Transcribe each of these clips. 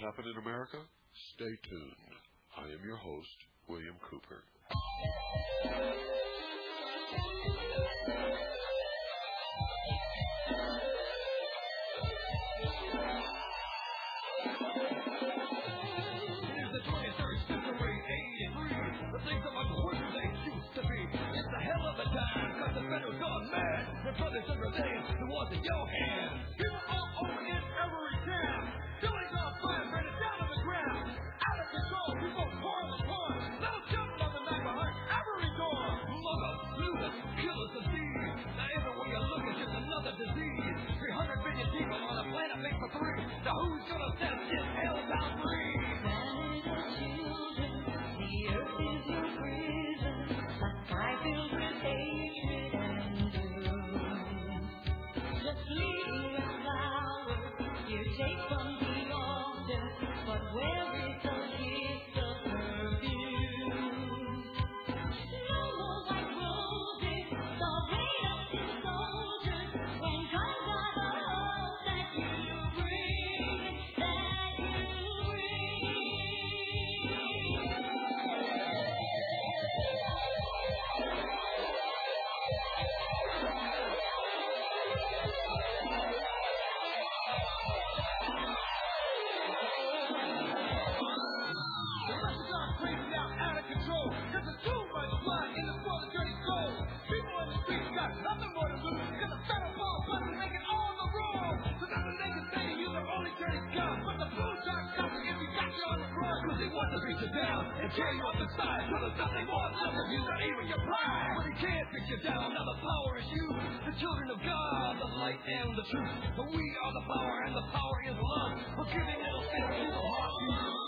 doesn't in America? Stay tuned. I am your host, William Cooper. The things used to be. It's a hell of a time, cause the federal government mad. Brothers and the wars in your hands. People all over That's just hellbound free. tear you up inside till there's nothing more left of you, not even your pride. But he can't fix you down, now the power is you. The children of God, the light and the truth. But we are the power, and the power is love. Forgiving little sins in the heart.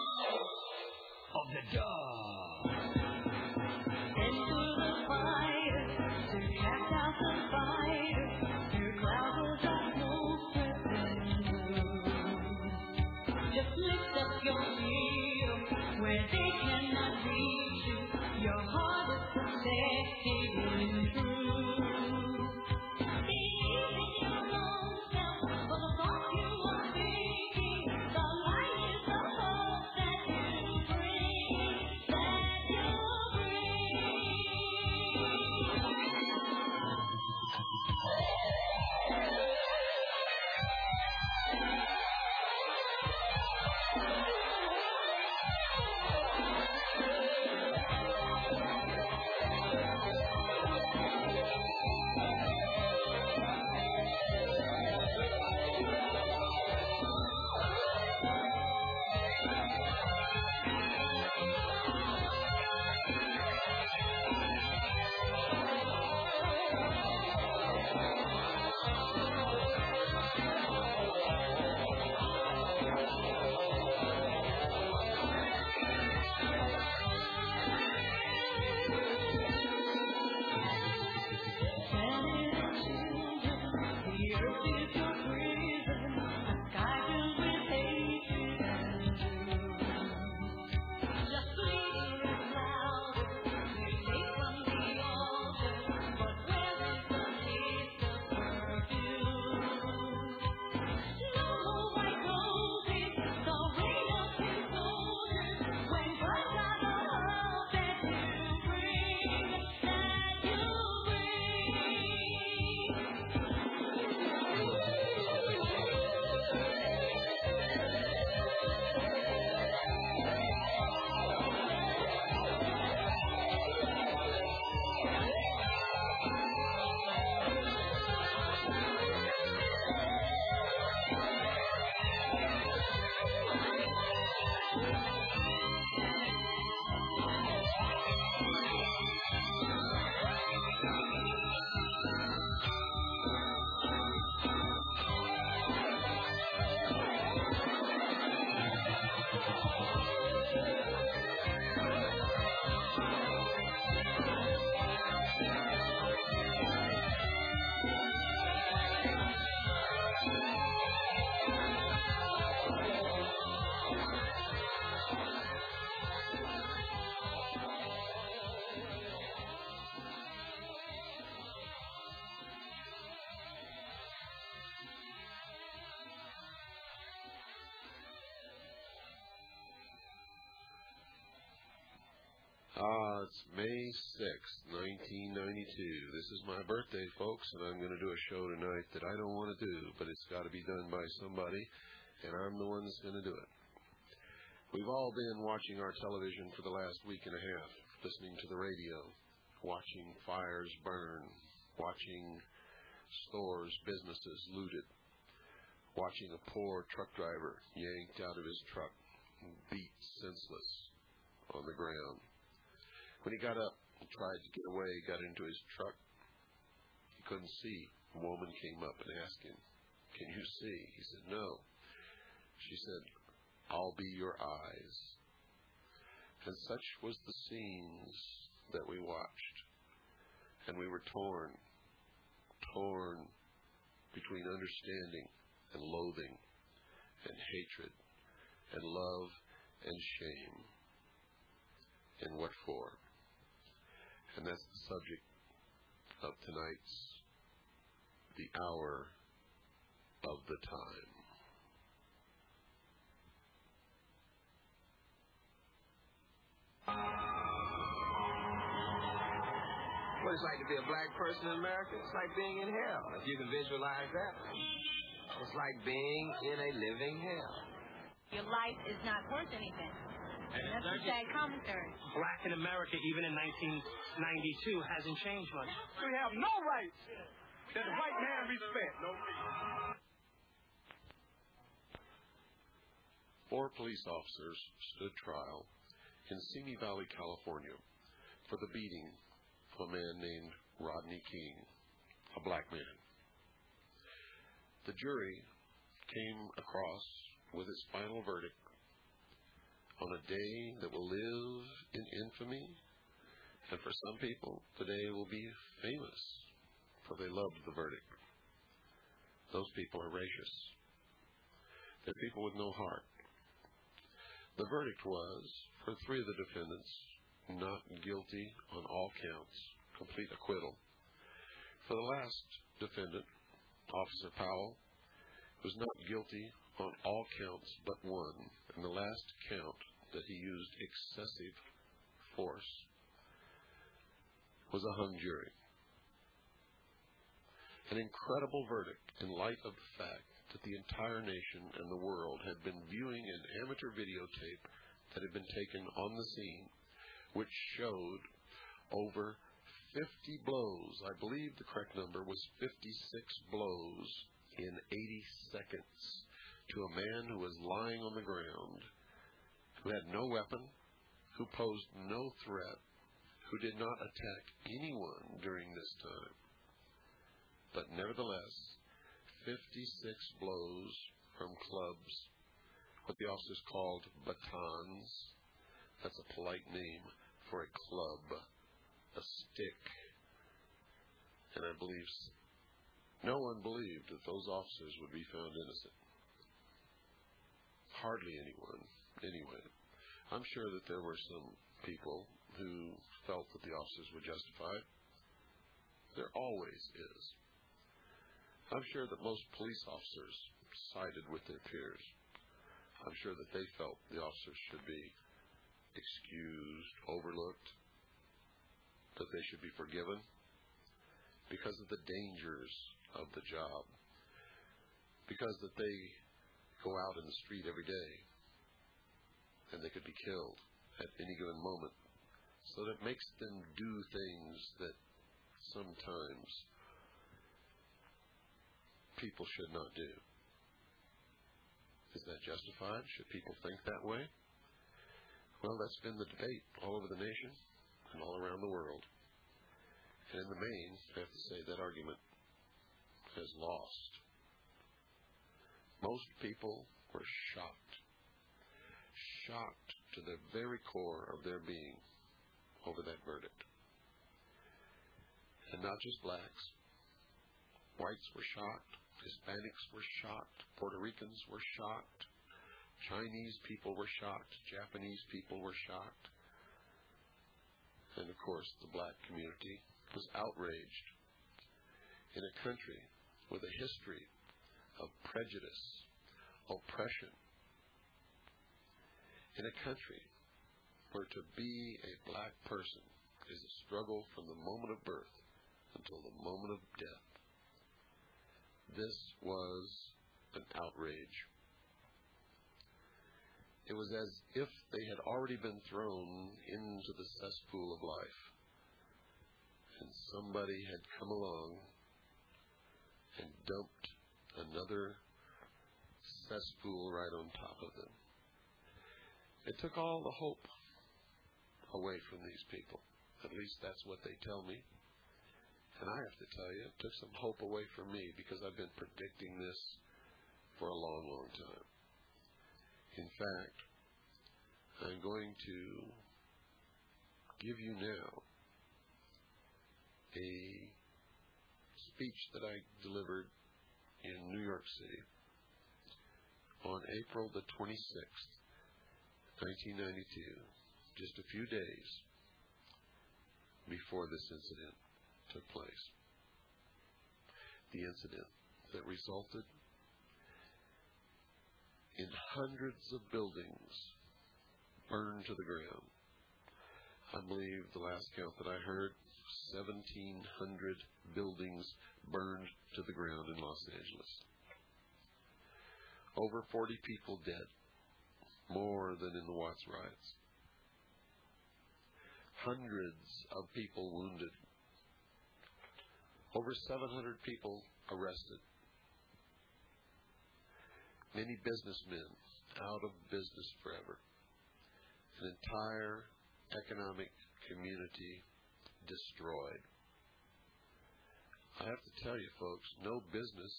Uh, May 6th, 1992. This is my birthday, folks, and I'm going to do a show tonight that I don't want to do, but it's got to be done by somebody, and I'm the one that's going to do it. We've all been watching our television for the last week and a half, listening to the radio, watching fires burn, watching stores, businesses looted, watching a poor truck driver yanked out of his truck beat senseless on the ground. When he got up and tried to get away, got into his truck, he couldn't see. A woman came up and asked him, Can you see? He said, No. She said, I'll be your eyes. And such was the scenes that we watched. And we were torn, torn between understanding and loathing and hatred and love and shame. And what for? And that's the subject of tonight's The Hour of the Time. What it's like to be a black person in America? It's like being in hell, if you can visualize that. It's like being in a living hell. Your life is not worth anything. That's a sad commentary. Black in America, even in 1992, hasn't changed much. We have no rights that the white man respect. No. Four police officers stood trial in Simi Valley, California, for the beating of a man named Rodney King, a black man. The jury came across with its final verdict on a day that will live in infamy, and for some people, today will be famous, for they loved the verdict. Those people are racist. They're people with no heart. The verdict was for three of the defendants not guilty on all counts, complete acquittal. For the last defendant, Officer Powell, was not guilty on all counts but one, and the last count that he used excessive force was a hung jury. An incredible verdict in light of the fact that the entire nation and the world had been viewing an amateur videotape that had been taken on the scene, which showed over 50 blows. I believe the correct number was 56 blows in 80 seconds to a man who was lying on the ground, who had no weapon, who posed no threat, who did not attack anyone during this time. But nevertheless, 56 blows from clubs, what the officers called batons. That's a polite name for a club, a stick. And I believe no one believed that those officers would be found innocent. Hardly anyone, anyway. I'm sure that there were some people who felt that the officers were justified. There always is. I'm sure that most police officers sided with their peers. I'm sure that they felt the officers should be excused, overlooked, that they should be forgiven because of the dangers of the job, because that they go out in the street every day and they could be killed at any given moment. So that makes them do things that sometimes people should not do. Is that justified? Should people think that way? Well, that's been the debate all over the nation and all around the world. And in the main, I have to say that argument has lost. Most people were shocked. Shocked to the very core of their being over that verdict. And not just blacks. Whites were shocked. Hispanics were shocked. Puerto Ricans were shocked. Chinese people were shocked. Japanese people were shocked. And of course, the black community was outraged in a country with a history of prejudice, oppression, in a country where to be a black person is a struggle from the moment of birth until the moment of death. This was an outrage. It was as if they had already been thrown into the cesspool of life, and somebody had come along and dumped another cesspool right on top of them. It took all the hope away from these people. At least that's what they tell me. And I have to tell you, it took some hope away from me because I've been predicting this for a long, long time. In fact, I'm going to give you now a speech that I delivered in New York City on April the 26th, 1992, just a few days before this incident took place. The incident that resulted in hundreds of buildings burned to the ground. I believe the last count that I heard, 1,700 buildings burned to the ground in Los Angeles. Over 40 people dead, more than in the Watts riots. Hundreds of people wounded. Over 700 people arrested many businessmen out of business forever, an entire economic community destroyed. I have to tell you, folks, no business,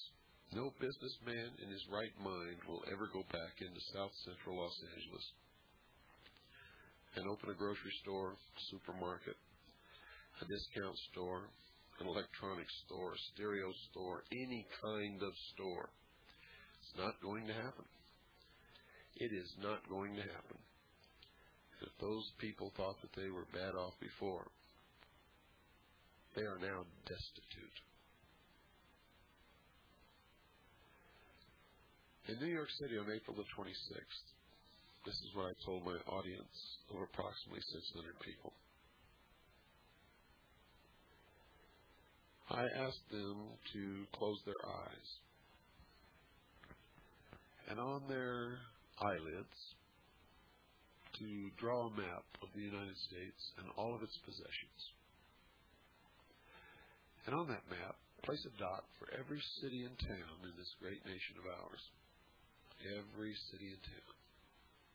no businessman in his right mind will ever go back into South Central Los Angeles and open a grocery store, supermarket, a discount store, an electronics store, a stereo store, any kind of store It's not going to happen. It is not going to happen. If those people thought that they were bad off before, they are now destitute. In New York City on April the 26th, this is what I told my audience of approximately 600 people. I asked them to close their eyes and on their eyelids to draw a map of the United States and all of its possessions. And on that map, place a dot for every city and town in this great nation of ours. Every city and town.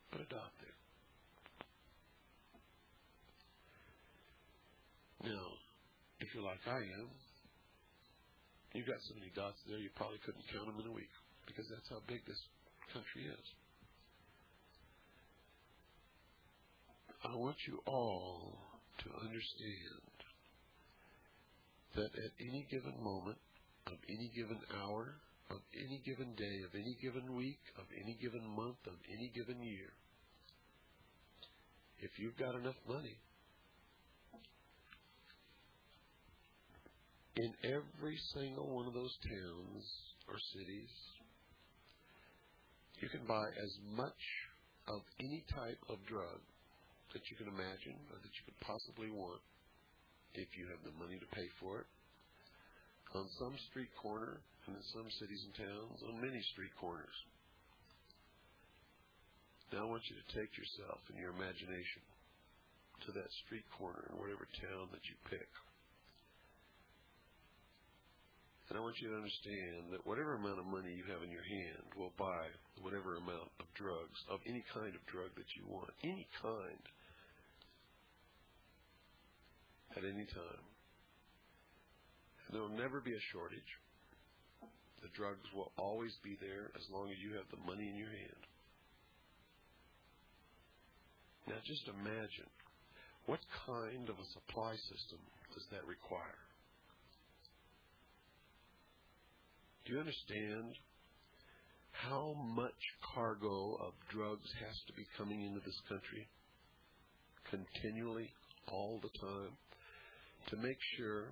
Put a dot there. Now, if you're like I am, you've got so many dots there you probably couldn't count them in a week because that's how big this country is. I want you all to understand that at any given moment, of any given hour, of any given day, of any given week, of any given month, of any given year, if you've got enough money, in every single one of those towns or cities you can buy as much of any type of drug that you can imagine or that you could possibly want if you have the money to pay for it. On some street corner, and in some cities and towns, on many street corners. Now I want you to take yourself and your imagination to that street corner in whatever town that you pick. And I want you to understand that whatever amount of money you have in your hand will buy whatever amount of drugs, of any kind of drug that you want, any kind, at any time. And there will never be a shortage. The drugs will always be there as long as you have the money in your hand. Now just imagine what kind of a supply system does that require? Do you understand how much cargo of drugs has to be coming into this country continually, all the time, to make sure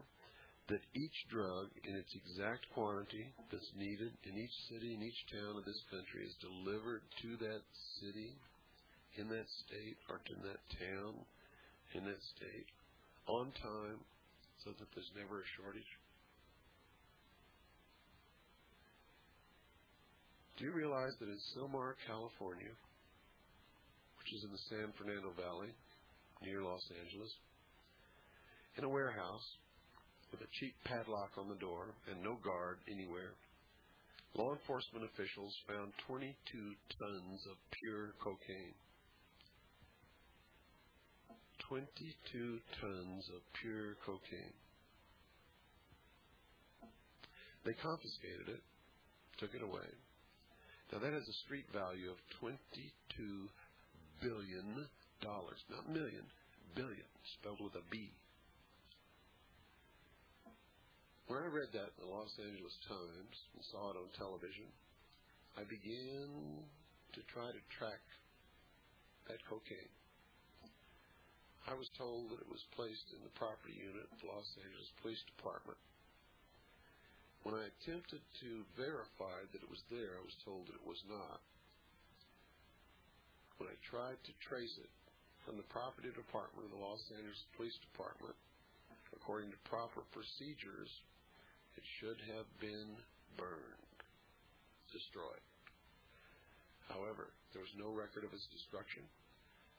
that each drug in its exact quantity that's needed in each city, in each town of this country is delivered to that city in that state or to that town in that state on time so that there's never a shortage? Do you realize that in Sylmar, California, which is in the San Fernando Valley near Los Angeles, in a warehouse with a cheap padlock on the door and no guard anywhere, law enforcement officials found 22 tons of pure cocaine. 22 tons of pure cocaine. They confiscated it, took it away. Now that has a street value of 22 billion dollars, not million, billion, spelled with a B. When I read that in the Los Angeles Times and saw it on television, I began to try to track that cocaine. I was told that it was placed in the property unit of the Los Angeles Police Department. When I attempted to verify that it was there, I was told that it was not. When I tried to trace it from the property department of the Los Angeles Police Department, according to proper procedures, it should have been burned, destroyed. However, there was no record of its destruction.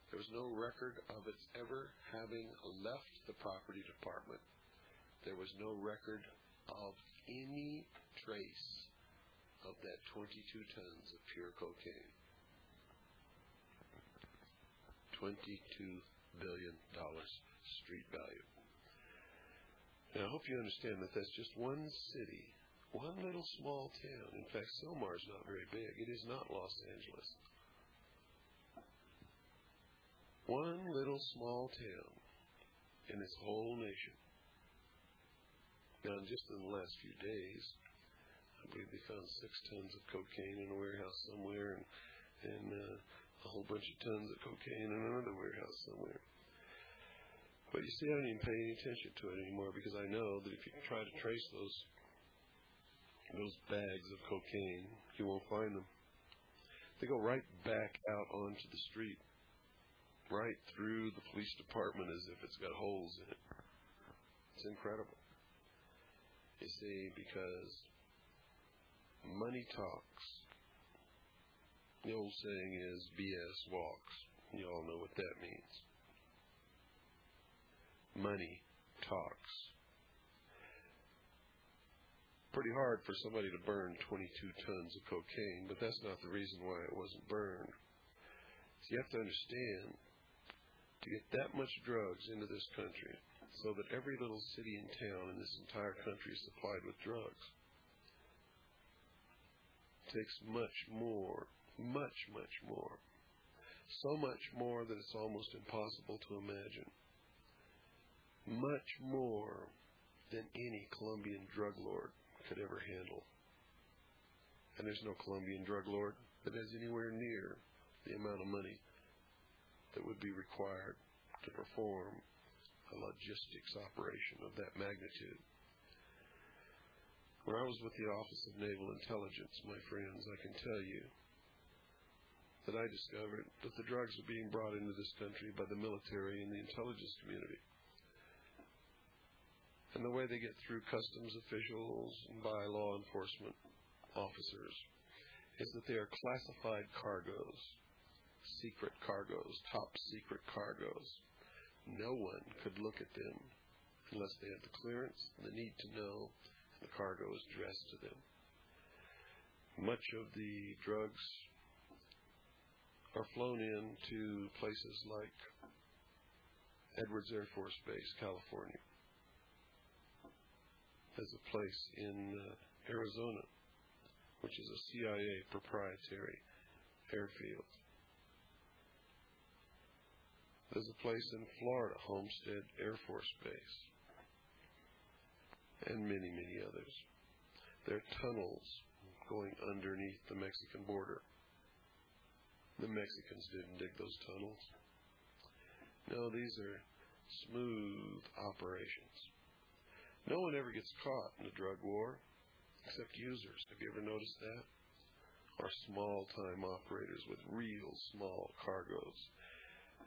There was no record of its ever having left the property department. There was no record of any trace of that 22 tons of pure cocaine. $22 billion street value. Now, I hope you understand that that's just one city, one little small town. In fact, Sylmar is not very big. It is not Los Angeles. One little small town in this whole nation. Now, just in the last few days, I believe they found six tons of cocaine in a warehouse somewhere, and and uh, a whole bunch of tons of cocaine in another warehouse somewhere. But you see, I don't even pay any attention to it anymore because I know that if you try to trace those those bags of cocaine, you won't find them. They go right back out onto the street, right through the police department as if it's got holes in it. It's incredible. You see, because money talks. The old saying is BS walks. You all know what that means. Money talks. Pretty hard for somebody to burn 22 tons of cocaine, but that's not the reason why it wasn't burned. So you have to understand, to get that much drugs into this country, so that every little city and town in this entire country is supplied with drugs, takes much more, much, much more. So much more that it's almost impossible to imagine. Much more than any Colombian drug lord could ever handle. And there's no Colombian drug lord that has anywhere near the amount of money that would be required to perform a logistics operation of that magnitude. When I was with the Office of Naval Intelligence, my friends, I can tell you that I discovered that the drugs were being brought into this country by the military and the intelligence community. And the way they get through customs officials and by law enforcement officers is that they are classified cargoes, secret cargoes, top secret cargoes. No one could look at them unless they have the clearance, the need to know, and the cargo is addressed to them. Much of the drugs are flown in to places like Edwards Air Force Base, California. There's a place in uh, Arizona, which is a CIA proprietary airfield. There's a place in Florida, Homestead Air Force Base, and many, many others. There are tunnels going underneath the Mexican border. The Mexicans didn't dig those tunnels. No, these are smooth operations. No one ever gets caught in a drug war except users. Have you ever noticed that? are small time operators with real small cargoes.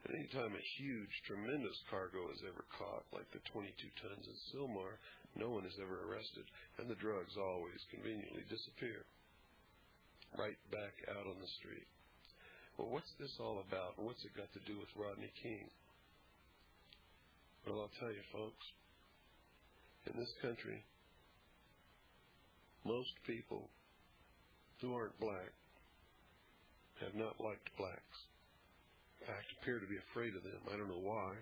And anytime a huge, tremendous cargo is ever caught, like the 22 tons in Sylmar, no one is ever arrested, and the drugs always conveniently disappear. Right back out on the street. Well, what's this all about, what's it got to do with Rodney King? Well, I'll tell you, folks. In this country, most people who aren't black have not liked blacks. In fact, appear to be afraid of them. I don't know why.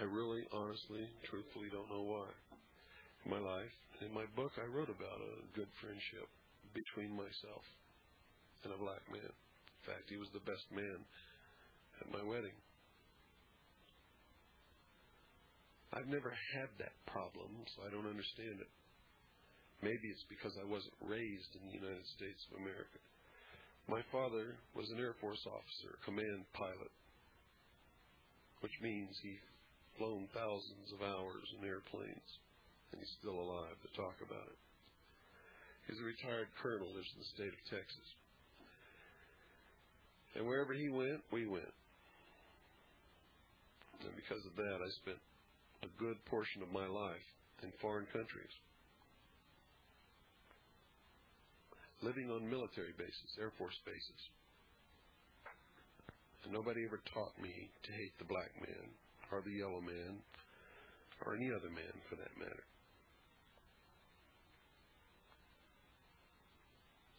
I really, honestly, truthfully don't know why. In my life, in my book, I wrote about a good friendship between myself and a black man. In fact, he was the best man at my wedding. I've never had that problem, so I don't understand it. Maybe it's because I wasn't raised in the United States of America. My father was an Air Force officer, command pilot, which means he's flown thousands of hours in airplanes, and he's still alive to talk about it. He's a retired colonel, lives in the state of Texas. And wherever he went, we went. And because of that, I spent a good portion of my life in foreign countries. Living on military bases, Air Force bases. And nobody ever taught me to hate the black man, or the yellow man, or any other man for that matter.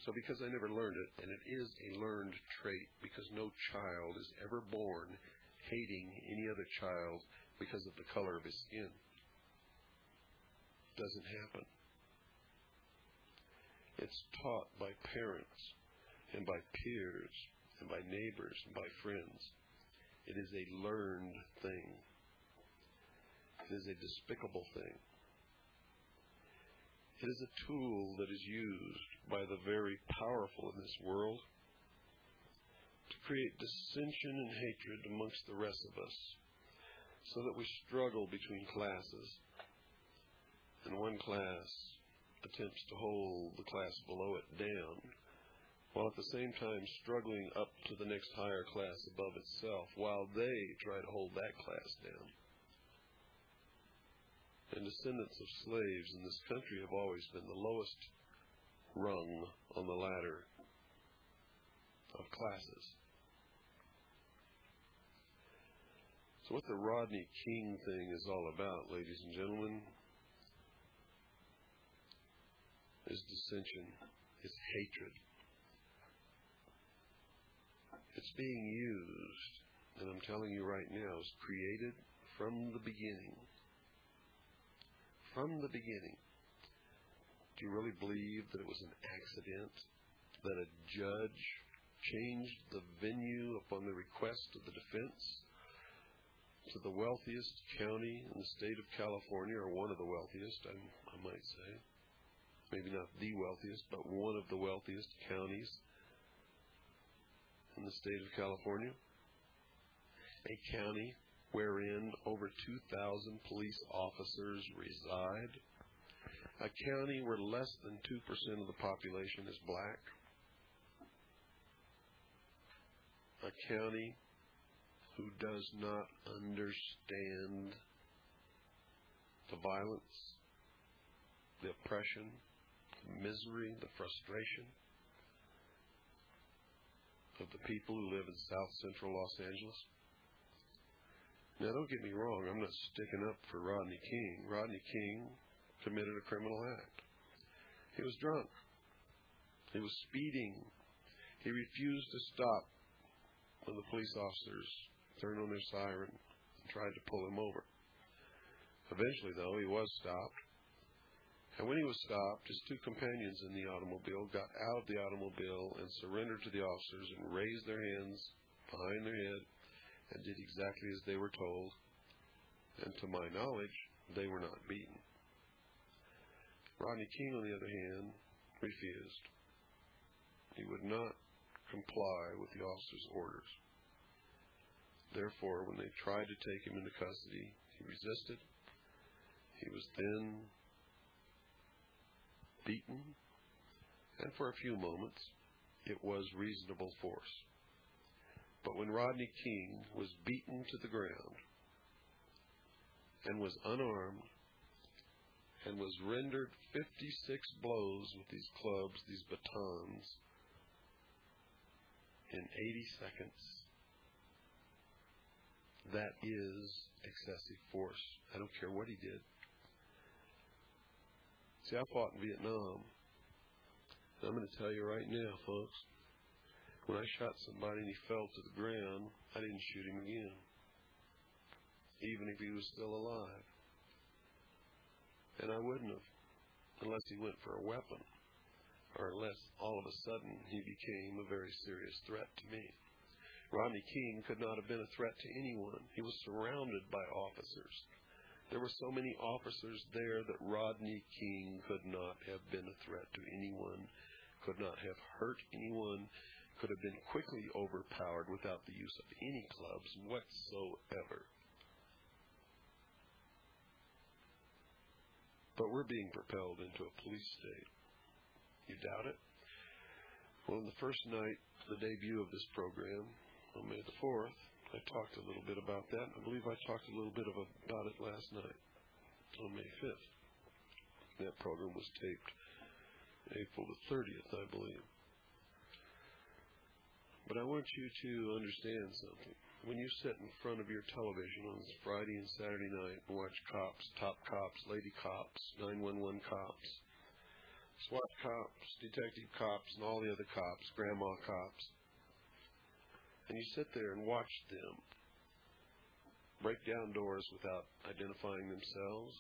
So because I never learned it, and it is a learned trait, because no child is ever born hating any other child because of the color of his skin. Doesn't happen. It's taught by parents and by peers and by neighbors and by friends. It is a learned thing. It is a despicable thing. It is a tool that is used by the very powerful in this world to create dissension and hatred amongst the rest of us so that we struggle between classes. And one class attempts to hold the class below it down, while at the same time struggling up to the next higher class above itself, while they try to hold that class down. And descendants of slaves in this country have always been the lowest rung on the ladder of classes. So what the Rodney King thing is all about, ladies and gentlemen, is dissension, is hatred. It's being used, and I'm telling you right now, is created from the beginning. From the beginning. Do you really believe that it was an accident that a judge changed the venue upon the request of the defense to the wealthiest county in the state of California, or one of the wealthiest, I, I might say. Maybe not the wealthiest, but one of the wealthiest counties in the state of California. A county wherein over 2,000 police officers reside. A county where less than 2% of the population is black. A county who does not understand the violence, the oppression, the misery, the frustration of the people who live in south central Los Angeles. Now, don't get me wrong, I'm not sticking up for Rodney King. Rodney King committed a criminal act. He was drunk. He was speeding. He refused to stop when the police officers turned on their siren and tried to pull him over. Eventually, though, he was stopped. And when he was stopped, his two companions in the automobile got out of the automobile and surrendered to the officers and raised their hands behind their head and did exactly as they were told. And to my knowledge, they were not beaten. Rodney King, on the other hand, refused. He would not comply with the officer's orders. Therefore, when they tried to take him into custody, he resisted. He was then beaten, And for a few moments, it was reasonable force. But when Rodney King was beaten to the ground and was unarmed and was rendered 56 blows with these clubs, these batons, in 80 seconds, that is excessive force. I don't care what he did. See, I fought in Vietnam. And I'm going to tell you right now, folks, when I shot somebody and he fell to the ground, I didn't shoot him again, even if he was still alive. And I wouldn't have, unless he went for a weapon, or unless all of a sudden he became a very serious threat to me. Rodney King could not have been a threat to anyone. He was surrounded by officers. There were so many officers there that Rodney King could not have been a threat to anyone, could not have hurt anyone, could have been quickly overpowered without the use of any clubs whatsoever. But we're being propelled into a police state. You doubt it? Well, on the first night, the debut of this program, on May the 4th, I talked a little bit about that. I believe I talked a little bit of about it last night, on May 5th. That program was taped April the 30th, I believe. But I want you to understand something. When you sit in front of your television on Friday and Saturday night and watch cops, top cops, lady cops, 911 cops, SWAT cops, detective cops, and all the other cops, grandma cops, and you sit there and watch them break down doors without identifying themselves,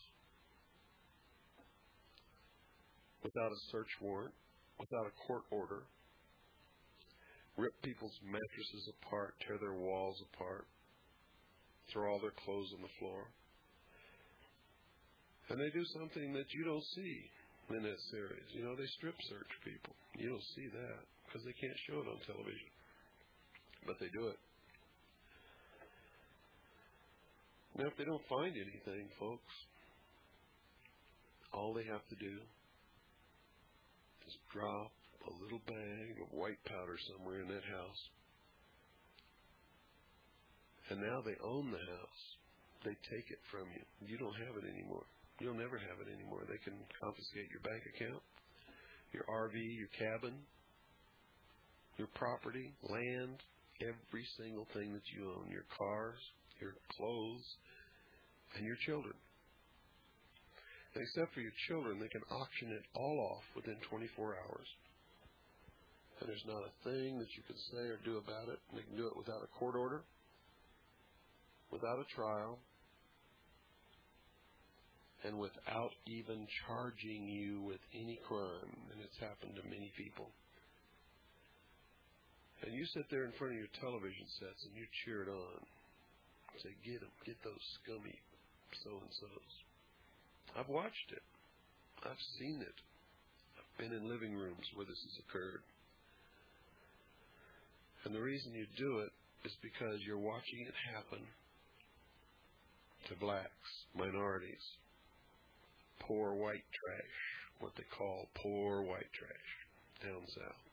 without a search warrant, without a court order, rip people's mattresses apart, tear their walls apart, throw all their clothes on the floor. And they do something that you don't see in that series. You know, they strip search people. You don't see that because they can't show it on television. But they do it. Now, if they don't find anything, folks, all they have to do is drop a little bag of white powder somewhere in that house. And now they own the house. They take it from you. You don't have it anymore. You'll never have it anymore. They can confiscate your bank account, your RV, your cabin, your property, land, every single thing that you own your cars, your clothes, and your children. And except for your children, they can auction it all off within 24 hours. And there's not a thing that you can say or do about it. They can do it without a court order, without a trial, and without even charging you with any crime. And it's happened to many people. And you sit there in front of your television sets and you cheer it on. Say, get them, get those scummy so-and-sos. I've watched it. I've seen it. I've been in living rooms where this has occurred. And the reason you do it is because you're watching it happen to blacks, minorities, poor white trash, what they call poor white trash down south.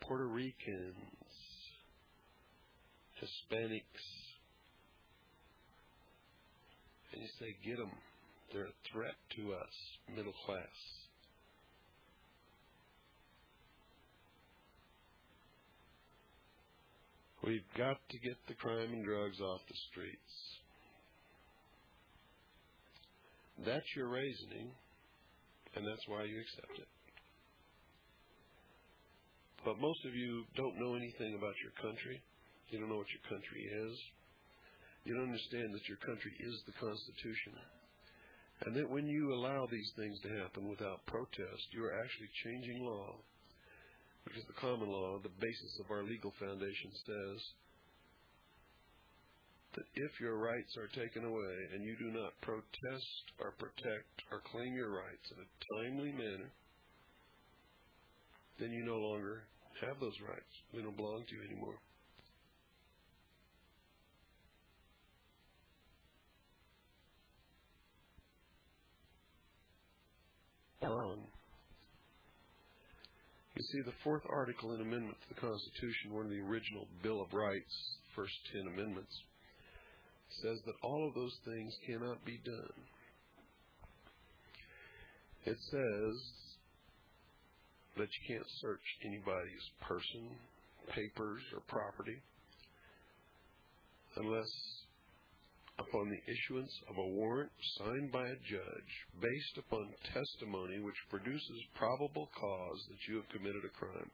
Puerto Ricans, Hispanics. And you say, get them. They're a threat to us, middle class. We've got to get the crime and drugs off the streets. That's your reasoning, and that's why you accept it. But most of you don't know anything about your country. You don't know what your country is. You don't understand that your country is the Constitution. And that when you allow these things to happen without protest, you are actually changing law. Because the common law, the basis of our legal foundation, says that if your rights are taken away and you do not protest or protect or claim your rights in a timely manner, then you no longer have those rights. They don't belong to you anymore. You see, the fourth article and amendment to the Constitution, one of the original Bill of Rights, first ten amendments, says that all of those things cannot be done. It says that you can't search anybody's person, papers, or property unless upon the issuance of a warrant signed by a judge based upon testimony which produces probable cause that you have committed a crime.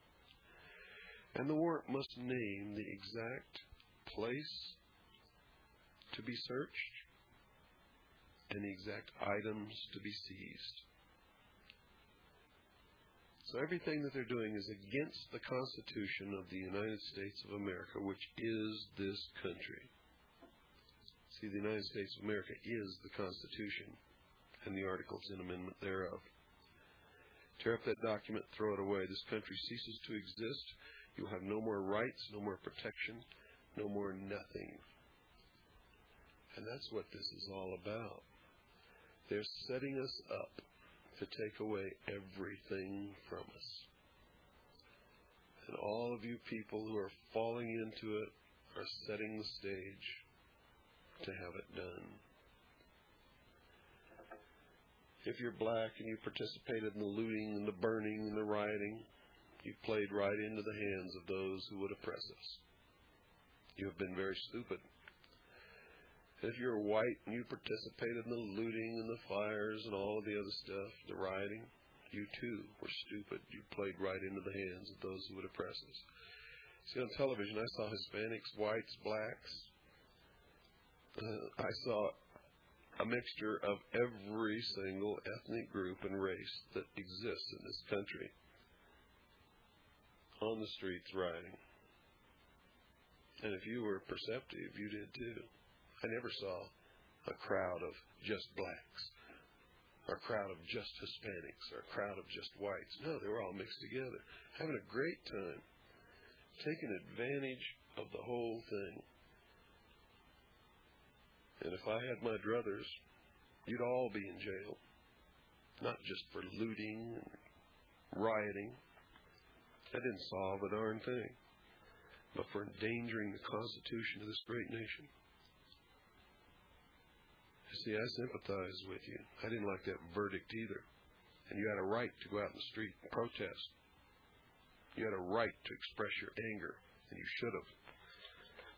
And the warrant must name the exact place to be searched and the exact items to be seized. So everything that they're doing is against the Constitution of the United States of America, which is this country. See, the United States of America is the Constitution and the Articles and Amendment thereof. Tear up that document, throw it away. This country ceases to exist. You'll have no more rights, no more protection, no more nothing. And that's what this is all about. They're setting us up to take away everything from us. And all of you people who are falling into it are setting the stage to have it done. If you're black and you participated in the looting and the burning and the rioting, you played right into the hands of those who would oppress us. You have been very stupid. If you're white and you participated in the looting and the fires and all of the other stuff, the rioting, you too were stupid. You played right into the hands of those who would oppress us. See, on television, I saw Hispanics, whites, blacks. Uh, I saw a mixture of every single ethnic group and race that exists in this country on the streets rioting. And if you were perceptive, you did too. I never saw a crowd of just blacks, or a crowd of just Hispanics, or a crowd of just whites. No, they were all mixed together, having a great time, taking advantage of the whole thing. And if I had my druthers, you'd all be in jail. Not just for looting and rioting. That didn't solve a darn thing. But for endangering the Constitution of this great nation. See, I sympathize with you. I didn't like that verdict either. And you had a right to go out in the street and protest. You had a right to express your anger, and you should have.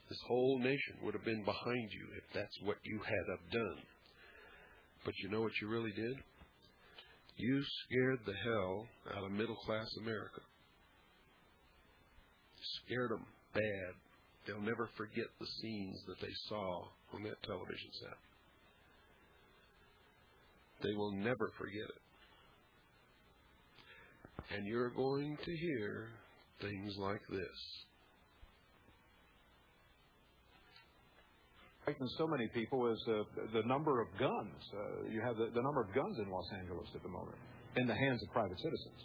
This whole nation would have been behind you if that's what you had have done. But you know what you really did? You scared the hell out of middle class America. Scared them bad. They'll never forget the scenes that they saw on that television set. They will never forget it. And you're going to hear things like this. frighten so many people is uh, the number of guns. Uh, you have the, the number of guns in Los Angeles at the moment in the hands of private citizens.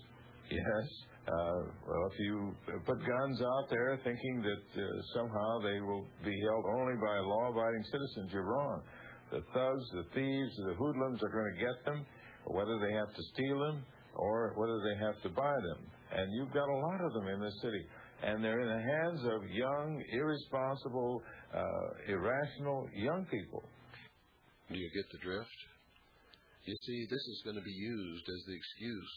Yes. Uh, well, if you put guns out there thinking that uh, somehow they will be held only by law-abiding citizens, you're wrong. The thugs, the thieves, the hoodlums are going to get them, whether they have to steal them or whether they have to buy them. And you've got a lot of them in this city. And they're in the hands of young, irresponsible, uh, irrational young people. Do you get the drift? You see, this is going to be used as the excuse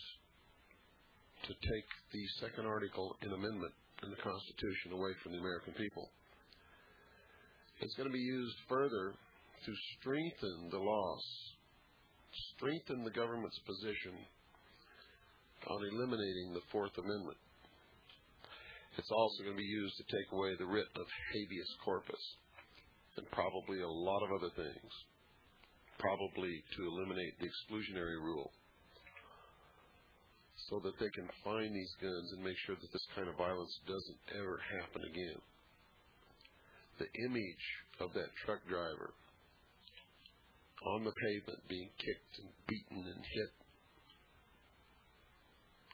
to take the second article in amendment in the Constitution away from the American people. It's going to be used further to strengthen the loss, strengthen the government's position on eliminating the Fourth Amendment. It's also going to be used to take away the writ of habeas corpus and probably a lot of other things. Probably to eliminate the exclusionary rule so that they can find these guns and make sure that this kind of violence doesn't ever happen again. The image of that truck driver on the pavement being kicked and beaten and hit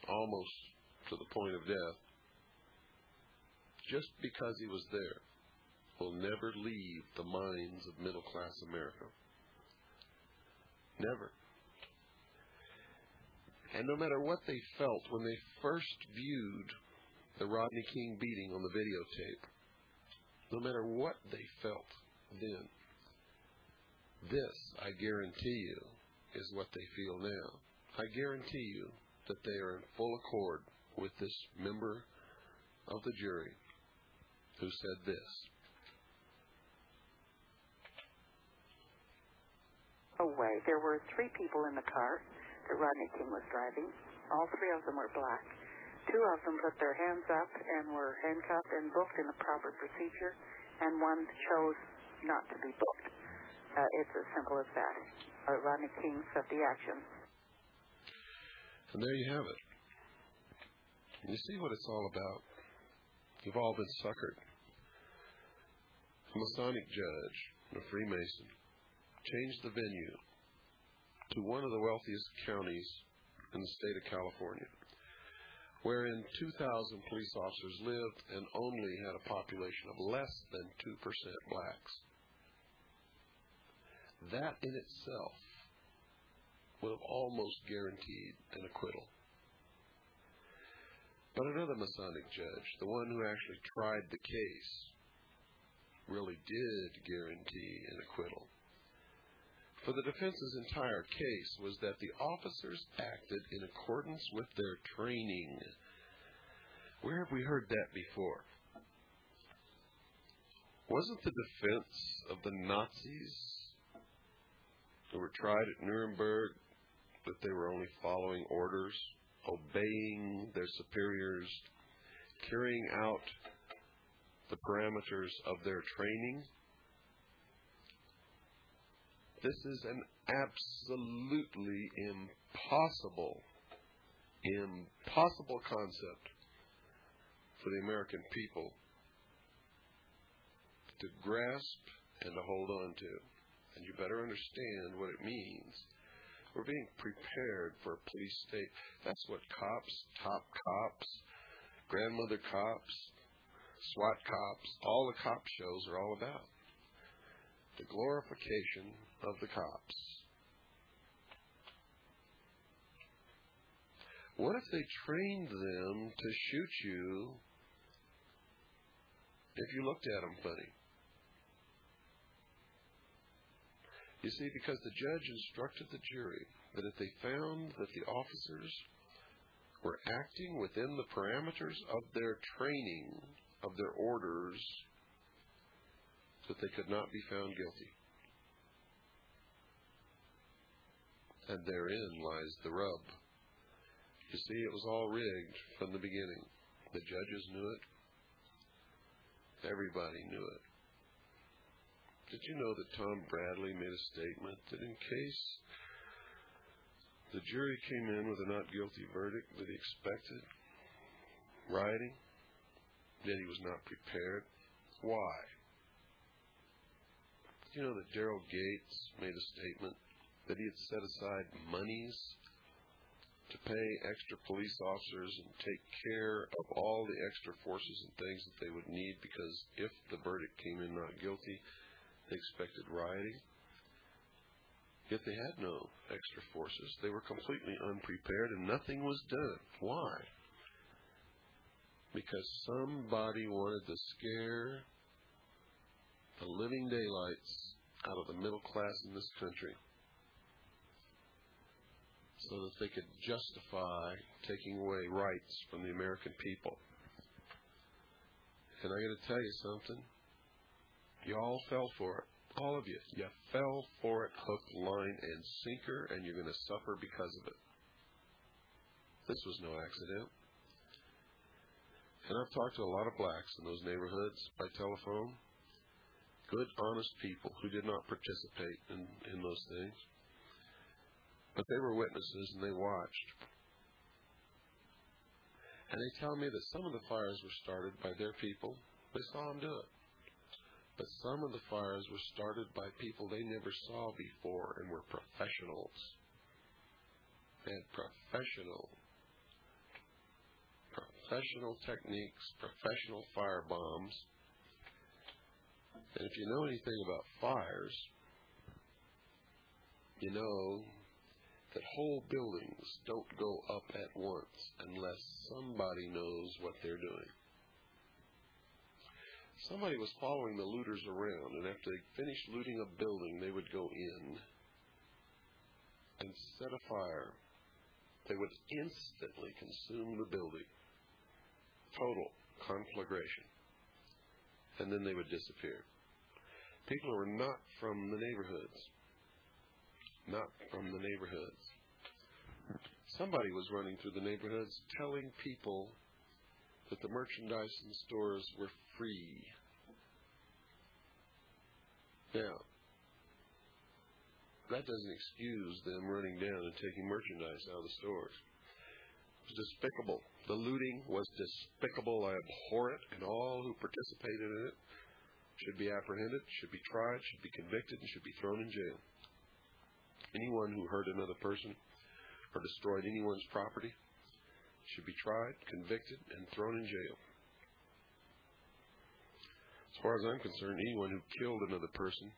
almost to the point of death just because he was there will never leave the minds of middle class America. Never. And no matter what they felt when they first viewed the Rodney King beating on the videotape, no matter what they felt then, this, I guarantee you, is what they feel now. I guarantee you that they are in full accord with this member of the jury who said this. Away. There were three people in the car that Rodney King was driving. All three of them were black. Two of them put their hands up and were handcuffed and booked in the proper procedure, and one chose not to be booked. Uh, it's as simple as that. Uh, Rodney King set the action. And there you have it. You see what it's all about. You've all been suckered. A Masonic judge, a Freemason, changed the venue to one of the wealthiest counties in the state of California, wherein 2,000 police officers lived and only had a population of less than 2% blacks. That in itself would have almost guaranteed an acquittal. But another Masonic judge, the one who actually tried the case, really did guarantee an acquittal. For the defense's entire case was that the officers acted in accordance with their training. Where have we heard that before? Wasn't the defense of the Nazis who were tried at Nuremberg that they were only following orders, obeying their superiors, carrying out the parameters of their training? This is an absolutely impossible, impossible concept for the American people to grasp and to hold on to. And you better understand what it means. We're being prepared for a police state. That's what cops, top cops, grandmother cops, SWAT cops, all the cop shows are all about. The glorification of the cops. What if they trained them to shoot you if you looked at them funny? You see, because the judge instructed the jury that if they found that the officers were acting within the parameters of their training, of their orders, that they could not be found guilty. And therein lies the rub. You see, it was all rigged from the beginning. The judges knew it. Everybody knew it. Did you know that Tom Bradley made a statement that in case the jury came in with a not guilty verdict that he expected rioting, that he was not prepared? Why? You know that Daryl Gates made a statement that he had set aside monies to pay extra police officers and take care of all the extra forces and things that they would need because if the verdict came in not guilty, they expected rioting. Yet they had no extra forces. They were completely unprepared and nothing was done. Why? Because somebody wanted to scare the living daylights out of the middle class in this country so that they could justify taking away rights from the American people. And I got to tell you something. You all fell for it. All of you. You fell for it hook, line, and sinker, and you're going to suffer because of it. This was no accident. And I've talked to a lot of blacks in those neighborhoods by telephone. Good, honest people who did not participate in, in those things. But they were witnesses and they watched. And they tell me that some of the fires were started by their people. They saw them do it. But some of the fires were started by people they never saw before and were professionals. Had professional, professional techniques, professional fire bombs. And if you know anything about fires, you know that whole buildings don't go up at once unless somebody knows what they're doing. Somebody was following the looters around, and after they finished looting a building, they would go in and set a fire. They would instantly consume the building. Total conflagration. And then they would disappear. People who are not from the neighborhoods. Not from the neighborhoods. Somebody was running through the neighborhoods telling people that the merchandise in stores were free. Now, that doesn't excuse them running down and taking merchandise out of the stores. It was despicable. The looting was despicable. I abhor it, and all who participated in it should be apprehended, should be tried, should be convicted, and should be thrown in jail. Anyone who hurt another person or destroyed anyone's property should be tried, convicted, and thrown in jail. As far as I'm concerned, anyone who killed another person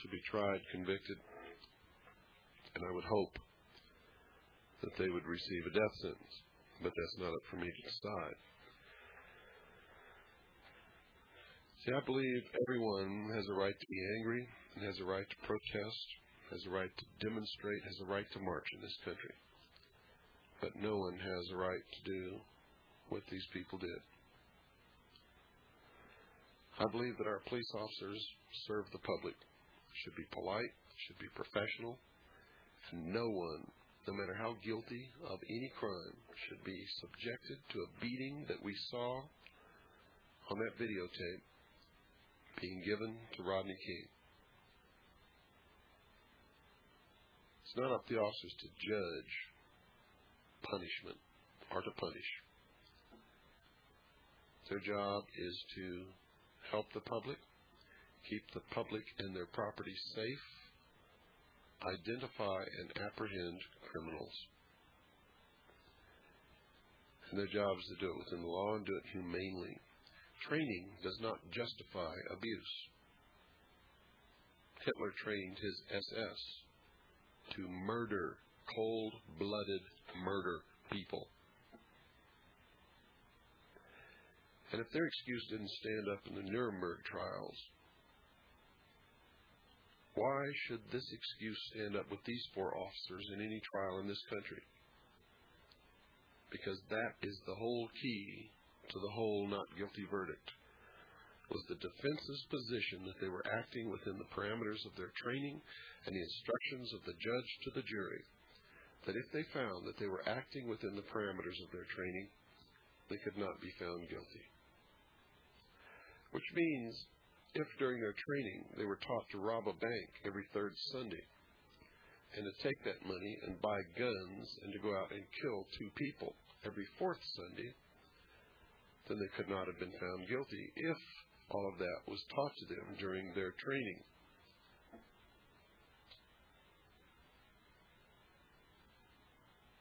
should be tried, convicted, and I would hope that they would receive a death sentence. But that's not up for me to decide. See, I believe everyone has a right to be angry and has a right to protest, has a right to demonstrate, has a right to march in this country. But no one has a right to do what these people did. I believe that our police officers serve the public, should be polite, should be professional, no one, no matter how guilty of any crime, should be subjected to a beating that we saw on that videotape being given to Rodney King. It's not up to the officers to judge punishment or to punish. Their job is to help the public, keep the public and their property safe, identify and apprehend criminals. And their job is to do it within the law and do it humanely. Training does not justify abuse. Hitler trained his SS to murder, cold blooded murder people. And if their excuse didn't stand up in the Nuremberg trials, why should this excuse stand up with these four officers in any trial in this country? Because that is the whole key to the whole not guilty verdict was the defense's position that they were acting within the parameters of their training and the instructions of the judge to the jury, that if they found that they were acting within the parameters of their training, they could not be found guilty. Which means, if during their training they were taught to rob a bank every third Sunday, and to take that money and buy guns and to go out and kill two people every fourth Sunday, then they could not have been found guilty if all of that was taught to them during their training.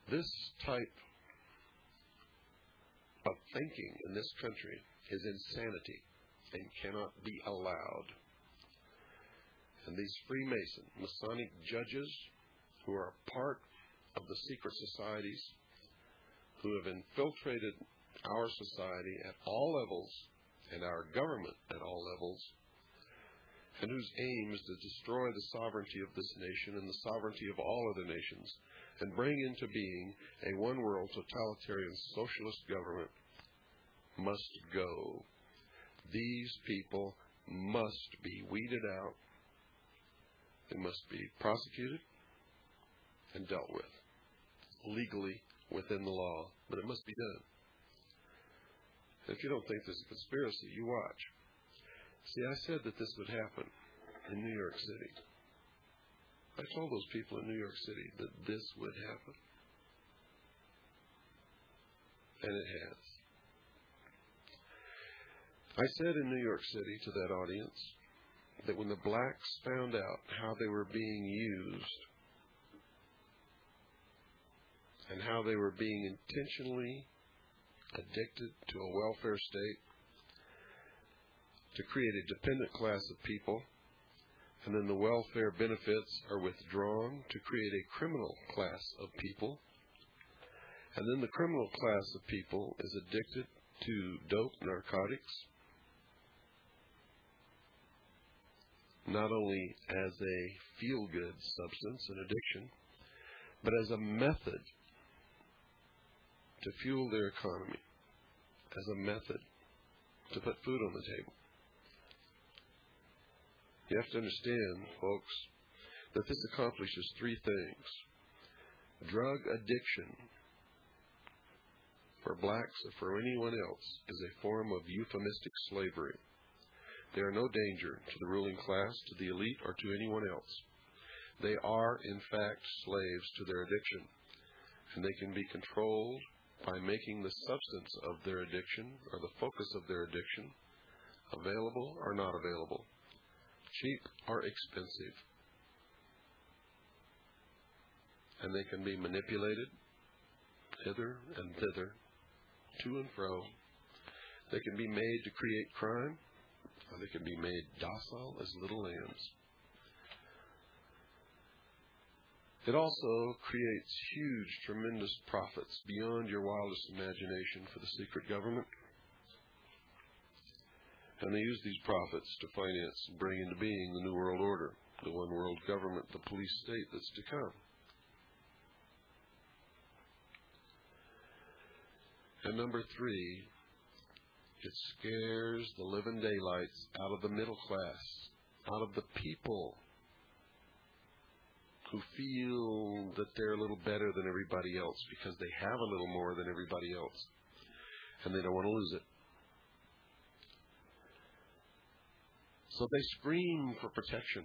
This type of thinking in this country is insanity and cannot be allowed. And these Freemason, Masonic judges who are part of the secret societies, who have infiltrated our society at all levels and our government at all levels, and whose aim is to destroy the sovereignty of this nation and the sovereignty of all other nations, and bring into being a one world totalitarian socialist government, must go. These people must be weeded out. They must be prosecuted and dealt with legally within the law, but it must be done. If you don't think there's a conspiracy, you watch. See, I said that this would happen in New York City. I told those people in New York City that this would happen. And it has. I said in New York City to that audience that when the blacks found out how they were being used and how they were being intentionally addicted to a welfare state, to create a dependent class of people, And then the welfare benefits are withdrawn to create a criminal class of people. And then the criminal class of people is addicted to dope, narcotics, not only as a feel good substance and addiction, but as a method to fuel their economy, as a method to put food on the table. You have to understand, folks, that this accomplishes three things. Drug addiction for blacks or for anyone else is a form of euphemistic slavery. They are no danger to the ruling class, to the elite, or to anyone else. They are, in fact, slaves to their addiction, and they can be controlled by making the substance of their addiction or the focus of their addiction available or not available, cheap or expensive. And they can be manipulated hither and thither, to and fro. They can be made to create crime, or they can be made docile as little lambs. It also creates huge, tremendous profits beyond your wildest imagination for the secret government. And they use these profits to finance and bring into being the New World Order, the one world government, the police state that's to come. And number three, it scares the living daylights out of the middle class, out of the people who feel that they're a little better than everybody else because they have a little more than everybody else. And they don't want to lose it. So they scream for protection.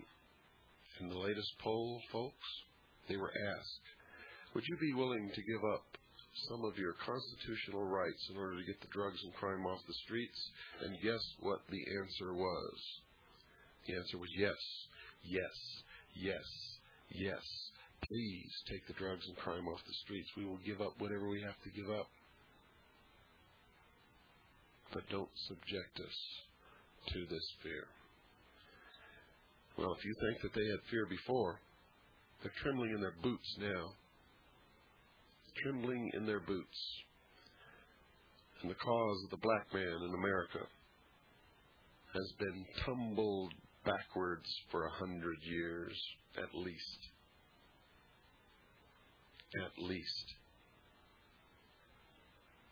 In the latest poll, folks, they were asked, would you be willing to give up some of your constitutional rights in order to get the drugs and crime off the streets? And guess what the answer was? The answer was yes, yes, yes, yes. Please take the drugs and crime off the streets. We will give up whatever we have to give up. But don't subject us to this fear. Well, if you think that they had fear before, they're trembling in their boots now. Trembling in their boots. And the cause of the black man in America has been tumbled backwards for a hundred years, at least. At least.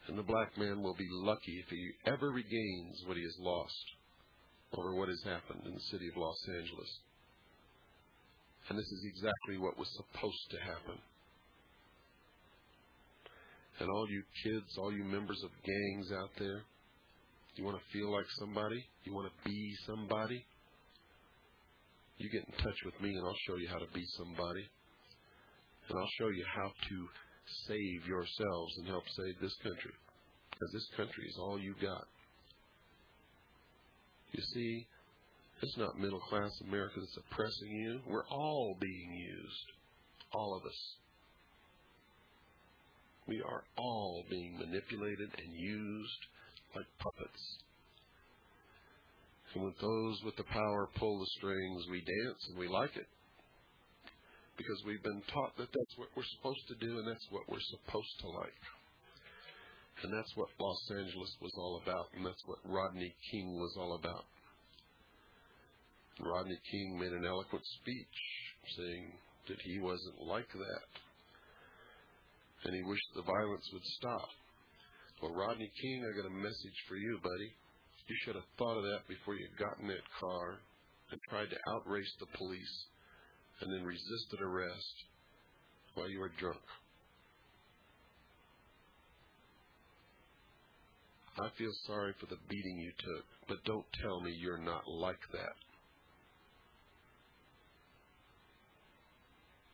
And the black man will be lucky if he ever regains what he has lost over what has happened in the city of Los Angeles. And this is exactly what was supposed to happen. And all you kids, all you members of gangs out there, you want to feel like somebody? You want to be somebody? You get in touch with me and I'll show you how to be somebody. And I'll show you how to save yourselves and help save this country. Because this country is all you got. You see, it's not middle class America that's oppressing you. We're all being used. All of us. We are all being manipulated and used like puppets. And when those with the power pull the strings, we dance and we like it. Because we've been taught that that's what we're supposed to do and that's what we're supposed to like. And that's what Los Angeles was all about, and that's what Rodney King was all about. Rodney King made an eloquent speech saying that he wasn't like that. And he wished the violence would stop. Well, Rodney King, I got a message for you, buddy. You should have thought of that before you got in that car and tried to outrace the police and then resisted arrest while you were drunk. I feel sorry for the beating you took, but don't tell me you're not like that.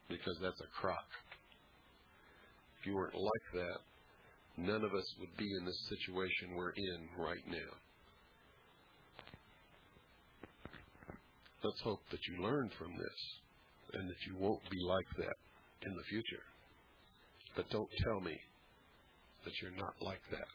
because that's a crock. If you weren't like that, none of us would be in this situation we're in right now. Let's hope that you learn from this and that you won't be like that in the future. But don't tell me that you're not like that.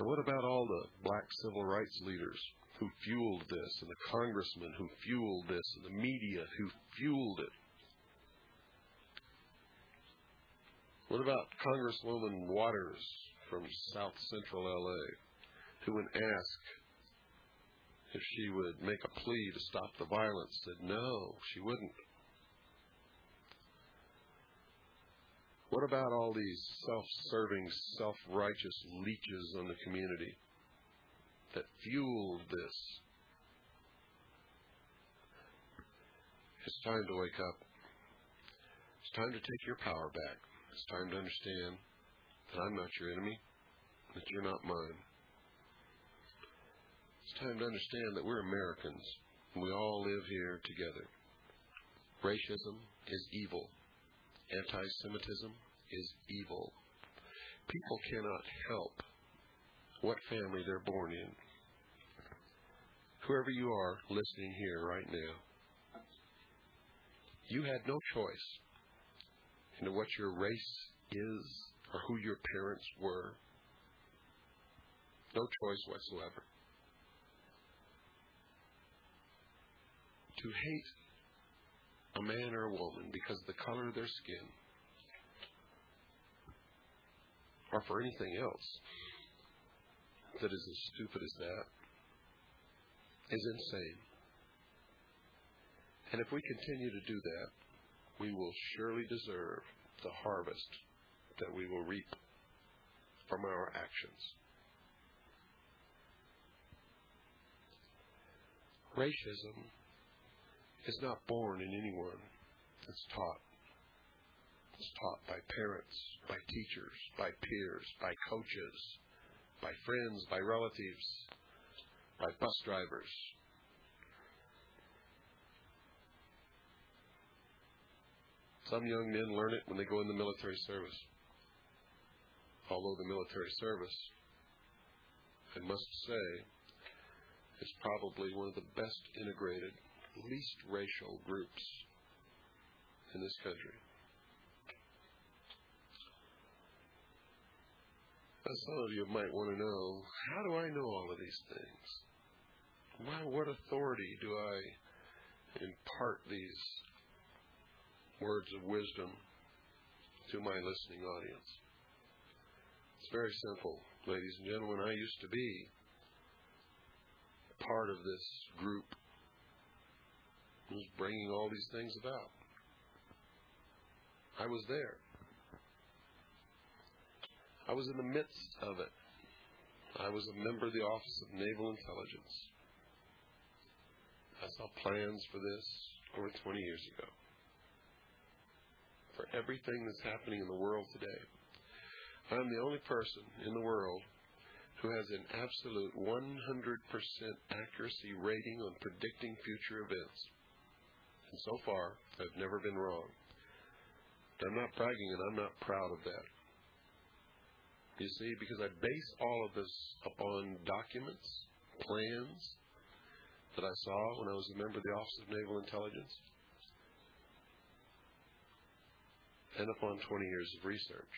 And what about all the black civil rights leaders who fueled this, and the congressmen who fueled this, and the media who fueled it? What about Congresswoman Waters from South Central LA, who, when asked if she would make a plea to stop the violence, said no, she wouldn't. What about all these self-serving, self-righteous leeches on the community that fueled this? It's time to wake up. It's time to take your power back. It's time to understand that I'm not your enemy, that you're not mine. It's time to understand that we're Americans and we all live here together. Racism is evil. Anti Semitism is evil. People cannot help what family they're born in. Whoever you are listening here right now, you had no choice into what your race is or who your parents were. No choice whatsoever. To hate a man or a woman because of the color of their skin or for anything else that is as stupid as that is insane. And if we continue to do that, we will surely deserve the harvest that we will reap from our actions. Racism is not born in anyone. It's taught. It's taught by parents, by teachers, by peers, by coaches, by friends, by relatives, by bus drivers. Some young men learn it when they go in the military service. Although the military service, I must say, is probably one of the best integrated, least racial groups in this country. Now, some of you might want to know, how do I know all of these things? Why, what authority do I impart these words of wisdom to my listening audience? It's very simple, ladies and gentlemen. I used to be part of this group who's bringing all these things about. I was there. I was in the midst of it. I was a member of the Office of Naval Intelligence. I saw plans for this over 20 years ago. For everything that's happening in the world today, I'm the only person in the world who has an absolute 100% accuracy rating on predicting future events. And so far, I've never been wrong. I'm not bragging and I'm not proud of that. You see, because I base all of this upon documents, plans that I saw when I was a member of the Office of Naval Intelligence, and upon 20 years of research.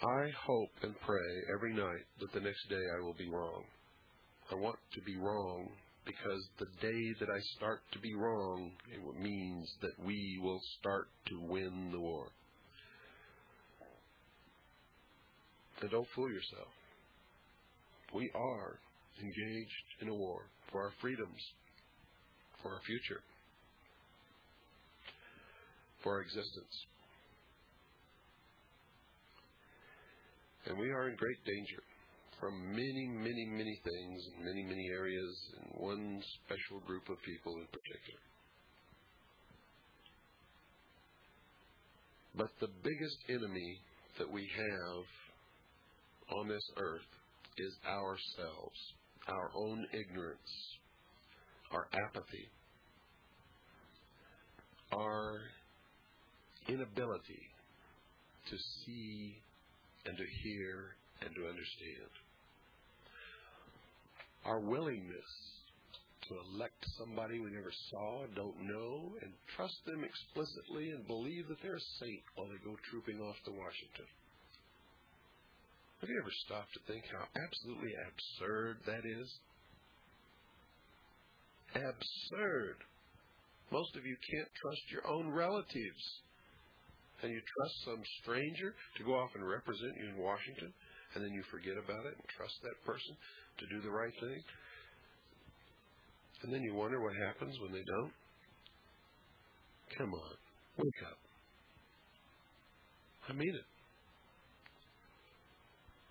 I hope and pray every night that the next day I will be wrong. I want to be wrong because the day that I start to be wrong, it means that we will start to win the war. And don't fool yourself. We are engaged in a war for our freedoms, for our future, for our existence. And we are in great danger from many, many, many things in many, many areas and one special group of people in particular. But the biggest enemy that we have on this earth is ourselves, our own ignorance, our apathy, our inability to see and to hear and to understand. Our willingness to elect somebody we never saw, don't know, and trust them explicitly and believe that they're a saint while they go trooping off to Washington. Have you ever stopped to think how absolutely absurd that is? Absurd. Most of you can't trust your own relatives. And you trust some stranger to go off and represent you in Washington, and then you forget about it and trust that person to do the right thing. And then you wonder what happens when they don't. Come on, wake up. I mean it.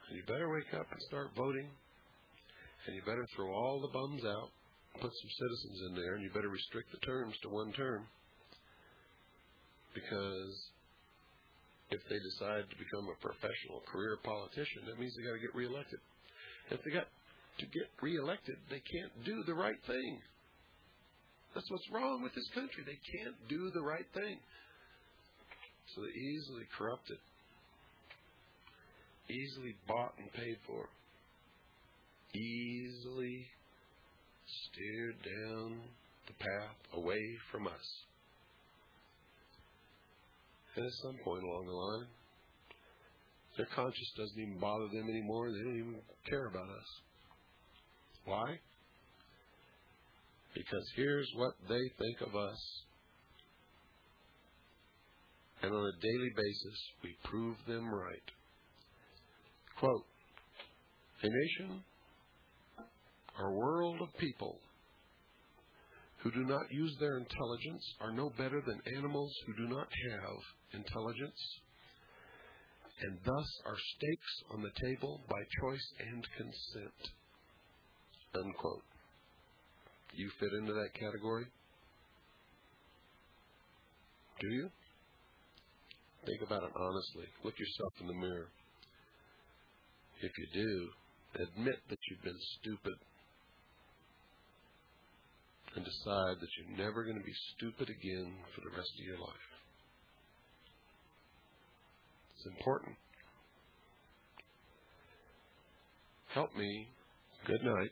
And you better wake up and start voting. And you better throw all the bums out, put some citizens in there, and you better restrict the terms to one term. Because if they decide to become a professional career politician, that means they got to get reelected. If they got to get reelected, they can't do the right thing. That's what's wrong with this country. They can't do the right thing. So they're easily corrupted, easily bought and paid for, easily steered down the path away from us. And at some point along the line, their conscience doesn't even bother them anymore. They don't even care about us. Why? Because here's what they think of us. And on a daily basis, we prove them right. Quote A nation or world of people who do not use their intelligence are no better than animals who do not have intelligence, and thus are steaks on the table by choice and consent. Unquote. You fit into that category? Do you? Think about it honestly. Look yourself in the mirror. If you do, admit that you've been stupid and decide that you're never going to be stupid again for the rest of your life. It's important. Help me. Good night,